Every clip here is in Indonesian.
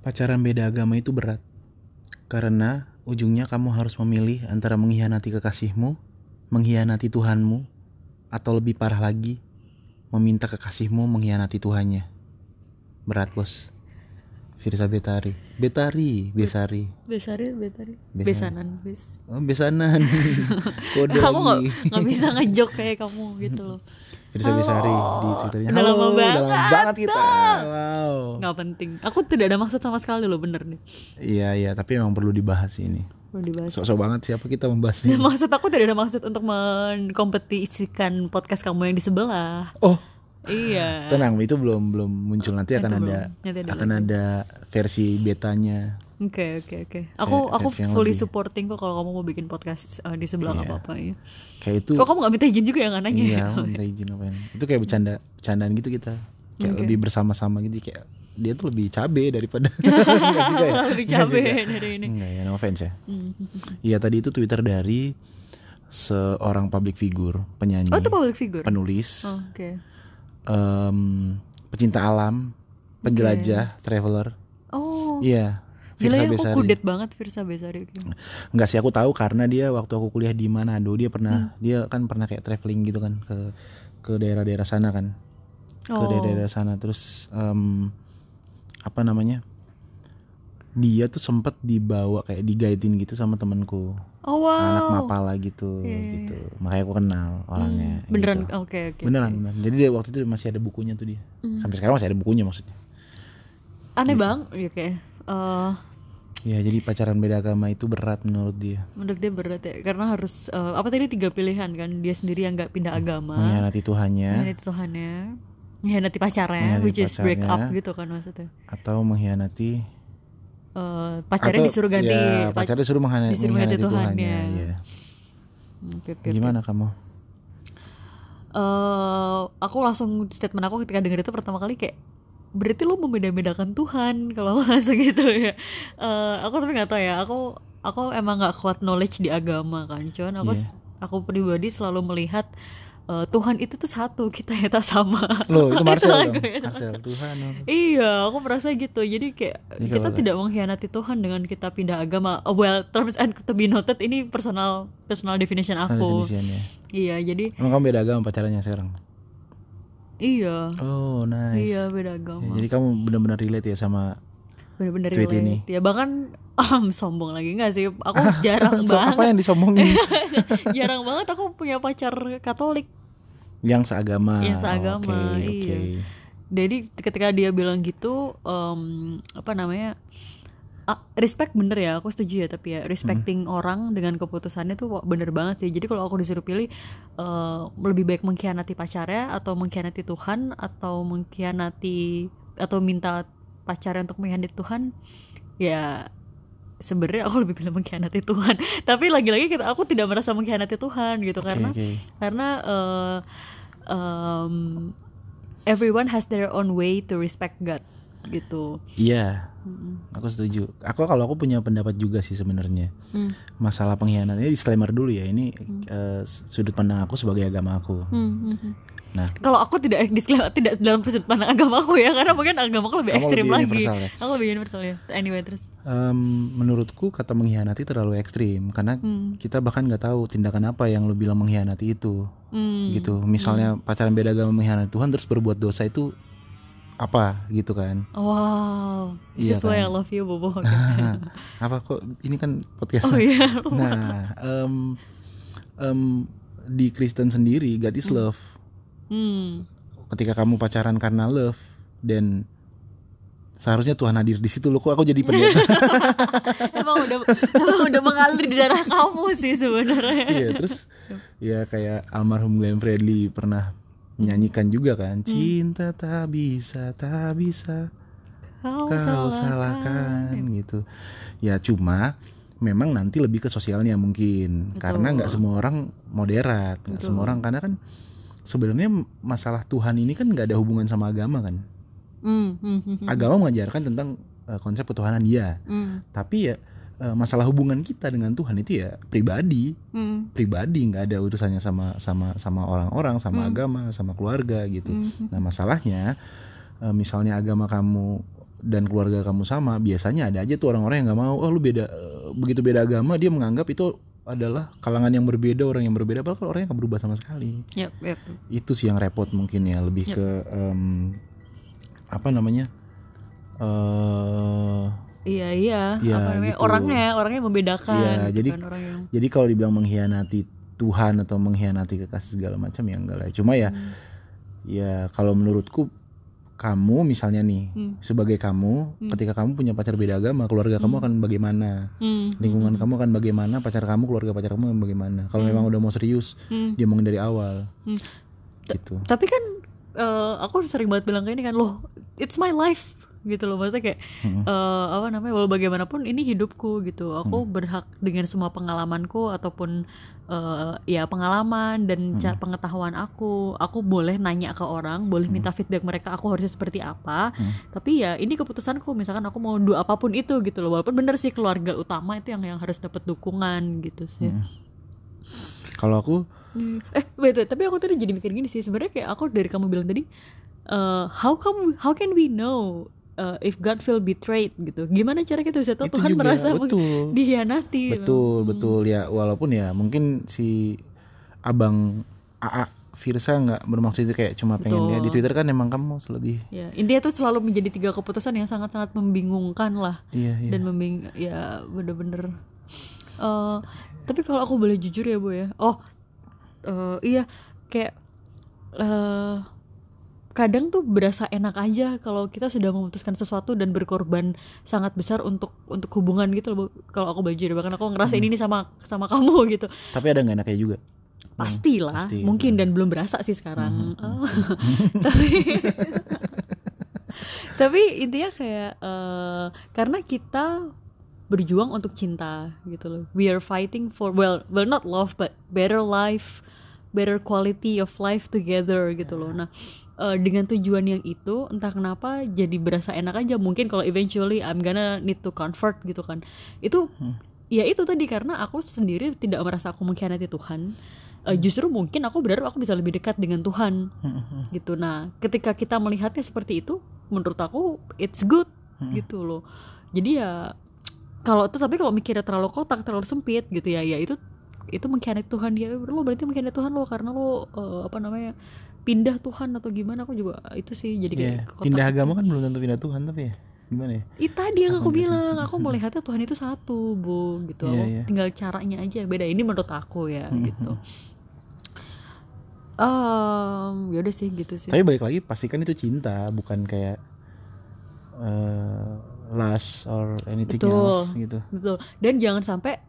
Pacaran beda agama itu berat. Karena ujungnya kamu harus memilih antara mengkhianati kekasihmu, mengkhianati Tuhanmu, atau lebih parah lagi, meminta kekasihmu mengkhianati Tuhannya. Berat, Bos. Firsa Betari. Betari, Besari. Besari, betari. Besanan. Bes. Oh, besanan. Kode nggak lagi. nggak bisa ngejok kayak kamu gitu loh. Firsa Besari di Twitternya. Udah lama Halo, udah lama banget. banget kita. Wow. Nggak penting. Aku tidak ada maksud sama sekali loh, bener nih. Iya, iya, tapi emang perlu dibahas ini. Perlu dibahas. Sok-sok banget siapa kita membahas Ya, ini. maksud aku tidak ada maksud untuk mengkompetisikan podcast kamu yang di sebelah. Oh, Iya. tenang, itu belum belum muncul nanti akan ada Nanti ada akan ada versi betanya. Oke oke oke. Aku Eh, aku fully lebih. supporting kok kalau kamu mau bikin podcast eh, di sebelah Iya. apa-apa ya. Kayak itu Kok kamu nggak minta izin juga yang anaknya? iya, aku minta izin ngapain. Itu kayak bercanda bercandaan gitu kita. Kayak Oke. lebih bersama-sama gitu kayak dia tuh lebih cabe daripada Enggak juga ya. Lebih cabe dari ini. Enggak ya, no offense ya. Hmm. Iya, tadi itu Twitter dari seorang public figure, penyanyi, Oh itu public figure. penulis, Oh, Oke. em, pecinta alam, penjelajah, traveler. Oh. Iya. Gila Firsa ya aku Besari. kudet banget Firsa Besari. Enggak sih aku tahu karena dia waktu aku kuliah di Manado dia Hmm. pernah dia kan pernah kayak traveling gitu kan ke ke daerah-daerah sana kan ke Oh. daerah-daerah sana. Terus em, apa namanya? Dia tuh sempet dibawa kayak digaidin gitu sama temanku. Oh wow. anak mapala gitu Iya, iya, gitu. Makanya aku kenal orangnya Hmm, Beneran. Gitu. oke oke. beneran oke. beneran. Jadi dia waktu itu masih ada bukunya tuh dia. Hmm. sampai sekarang masih ada bukunya maksudnya. Aneh Gitu. bang, ya kayak eh, ya jadi pacaran beda agama itu berat menurut dia. menurut dia berat ya. Karena harus eh, apa tadi tiga pilihan kan? Dia sendiri yang nggak pindah agama, mengkhianati Tuhannya. Mengkhianati Tuhannya, mengkhianati pacarnya, Mengkhianati which is break up pacarnya. gitu kan maksudnya. atau mengkhianati Eh, pacarnya atau disuruh ganti, ya, pac- pacarnya suruh menghana- disuruh mengkhianati Tuhannya, Tuhannya. ya. Oke, oke, oke. Gimana kamu? eh aku langsung statement aku ketika denger itu pertama kali kayak berarti lu membeda-bedakan Tuhan kalau langsung gitu ya Eh aku tapi nggak tahu ya aku aku emang nggak kuat knowledge di agama kan cuman aku Iya. aku pribadi selalu melihat eh, Tuhan itu tuh satu kita ya tak sama Loh, itu Marcel lagu dong. itu. Marcel Tuhan. Iya, aku merasa gitu. Jadi kayak Iya, kita tidak mengkhianati Tuhan dengan kita pindah agama. Oh, well, terms and to be noted ini personal personal definition aku. Definisiannya. Iya, jadi Emang kamu beda agama pacarannya sekarang? iya. Oh, nice. Iya, beda Ya, agama. jadi kamu benar-benar relate ya sama bener-bener tweet ini. ya bahkan ah, sombong lagi nggak sih aku jarang So, banget apa yang disombongin? jarang banget aku punya pacar Katolik yang seagama. Yang seagama, Oke, iya. oke. jadi ketika dia bilang gitu em, apa namanya ah, respect bener ya aku setuju ya tapi ya respecting Hmm. orang dengan keputusannya tuh bener banget sih jadi kalau aku disuruh pilih eh, lebih baik mengkhianati pacarnya atau mengkhianati Tuhan atau mengkhianati atau minta pacarnya untuk mengkhianati Tuhan ya sebenarnya aku lebih pilih mengkhianati Tuhan tapi lagi-lagi kita aku tidak merasa mengkhianati Tuhan gitu Oke, karena oke. karena eh, um, everyone has their own way to respect God gitu. Iya, aku setuju. Aku kalau aku punya pendapat juga sih sebenarnya. Hmm. Masalah pengkhianatan ini disclaimer dulu ya. Ini eh, sudut pandang aku sebagai agama aku. Hmm, hmm, hmm. Nah, Kalau aku tidak disclaimer tidak dalam sudut pandang agama aku ya karena mungkin agama aku lebih Kamu ekstrim lebih lagi. ya? Aku lebih universal ya. Anyway terus. em, menurutku kata mengkhianati terlalu ekstrim karena Hmm. kita bahkan nggak tahu tindakan apa yang lo bilang mengkhianati itu Hmm. gitu misalnya pacaran beda agama mengkhianati Tuhan terus berbuat dosa itu apa gitu kan Wow. This Iya is why I kan? love you Bobo. apa kok ini kan podcast oh iya. nah em, em, di Kristen sendiri God is love Hmm. ketika kamu pacaran karena love dan seharusnya Tuhan hadir di situ loh kok aku jadi pendeta emang udah emang udah mengalir di darah kamu sih sebenarnya. iya terus ya kayak almarhum Glenn Fredly pernah menyanyikan juga kan? Cinta tak bisa tak bisa. Kau, kau salahkan. gitu. Ya cuma memang nanti lebih ke sosialnya mungkin. Betul. karena nggak semua orang moderat nggak semua orang. Karena kan sebenarnya masalah Tuhan ini kan nggak ada hubungan sama agama kan? Hmm, hmm, hmm, hmm. agama mengajarkan tentang eh, konsep ketuhanan dia. Hmm, tapi ya eh, masalah hubungan kita dengan Tuhan itu ya pribadi hmm, pribadi nggak ada urusannya sama sama sama orang-orang sama Hmm. agama sama keluarga gitu hmm, nah masalahnya eh, misalnya agama kamu dan keluarga kamu sama biasanya ada aja tuh orang-orang yang nggak mau oh lu beda eh, begitu beda agama dia menganggap itu adalah kalangan yang berbeda orang yang berbeda padahal kan orangnya nggak berubah sama sekali Yap, yap. itu sih yang repot mungkin ya lebih Yap. ke em, apa namanya Iya iya. Iya, apa namanya? gitu. Orangnya, orangnya membedakan. Iya, gitu jadi- kan, orang yang. jadi kalau dibilang mengkhianati Tuhan atau mengkhianati kekasih segala macam ya enggak lah cuma ya Hmm. ya kalau menurutku kamu misalnya nih Hmm. sebagai kamu Hmm. ketika kamu punya pacar beda agama keluarga kamu Hmm. akan bagaimana Hmm. lingkungan Hmm. kamu akan bagaimana pacar kamu keluarga pacar kamu akan bagaimana kalau Hmm. memang udah mau serius Hmm. dia dari awal Hmm. gitu Tapi kan eh, aku sering banget bilang kayak ini kan loh, it's my life gitu loh maksudnya kayak Mm-mm. eh, apa namanya walau bagaimanapun ini hidupku gitu aku Hmm. berhak dengan semua pengalamanku ataupun eh, ya pengalaman dan Hmm. cara pengetahuan aku aku boleh nanya ke orang boleh minta feedback mereka aku harusnya seperti apa Hmm. tapi ya ini keputusanku misalkan aku mau do apa pun itu gitu loh walaupun bener sih keluarga utama itu yang yang harus dapat dukungan gitu sih Mm-mm. kalau aku Hmm. Eh, wait, tapi aku tadi jadi mikir gini sih. Sebenarnya kayak aku dari kamu bilang tadi, eh, how come, how can we know uh, if God feel betrayed gitu? Gimana cara kita bisa tahu itu Tuhan juga merasa betul dihianati? betul Hmm. betul ya walaupun ya mungkin si abang AA Firsa nggak bermaksud itu kayak cuma pengen Betul. ya di Twitter kan emang kamu lebih Ya, intinya tuh selalu menjadi tiga keputusan yang sangat-sangat membingungkan lah iya iya dan membing, ya bener-bener. eh tapi kalau aku boleh jujur ya bu ya, oh eh, iya kayak eh kadang tuh berasa enak aja kalau kita sudah memutuskan sesuatu dan berkorban sangat besar untuk untuk hubungan gitu loh kalau aku baju bahkan aku ngerasain Hmm. ini sama sama kamu gitu tapi ada nggak enaknya juga pastilah pasti. mungkin dan belum berasa sih sekarang Mhm, Oh. tapi tapi intinya kayak eh, karena kita berjuang untuk cinta gitu loh we are fighting for well well not love but better life better quality of life together gitu loh. Nah eh, dengan tujuan yang itu entah kenapa jadi berasa enak aja. Mungkin kalau eventually I'm gonna need to convert gitu kan. Itu Hmm. ya itu tadi karena aku sendiri tidak merasa aku mengkhianati Tuhan. Eh, justru mungkin aku berharap aku bisa lebih dekat dengan Tuhan Mhm, gitu. Nah ketika kita melihatnya seperti itu menurut aku it's good mhm. gitu loh. Jadi ya kalau tapi kalau mikirnya terlalu kotak terlalu sempit gitu ya ya itu itu mengkhianati Tuhan dia lo berarti mengkhianati Tuhan lo karena lo eh, apa namanya pindah Tuhan atau gimana aku juga itu sih jadi kayak Iya. pindah agama kan belum tentu pindah Tuhan tapi ya gimana ya Itu tadi yang Aku aku bilang, aku melihatnya Tuhan itu satu, Bu, gitu. Aku iya. Tinggal caranya aja beda. Ini menurut aku ya, Mhm. gitu. Um, ya udah sih gitu sih. tapi balik lagi pastikan itu cinta bukan kayak eh lust or anything Betul. else gitu Betul. Dan jangan sampai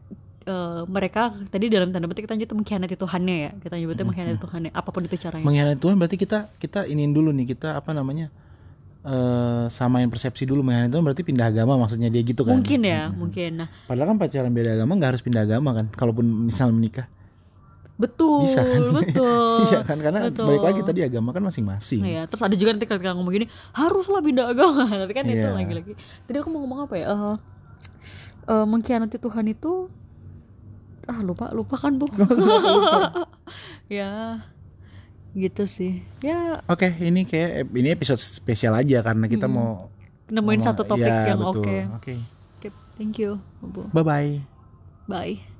eh, mereka tadi dalam tanda petik kita nyebut mengkhianati Tuhannya ya. Kita nyebutnya Mhm. mengkhianati Tuhannya, apa pun itu caranya. mengkhianati Tuhan berarti kita kita iniin dulu nih kita apa namanya eh samain persepsi dulu mengkhianati Tuhan berarti pindah agama maksudnya dia gitu kan mungkin ya, Mhm. mungkin. Nah, padahal kan pacaran beda agama nggak harus pindah agama kan kalaupun misal menikah betul, Bisa kan? betul. iya kan karena betul. balik lagi tadi agama kan masing-masing Iya, terus ada juga nanti ketika ngomong gini haruslah pindah agama, tapi kan itu Iya. lagi-lagi. Tadi aku mau ngomong apa ya? Eh eh, mengkhianati Tuhan itu ah lupa lupa kan bu? ya gitu sih. Ya oke ini kayak ini episode spesial aja karena kita Mm. mau nemuin ngomong- satu topik ya, yang oke. oke Oke, thank you, bu. bye bye Bye.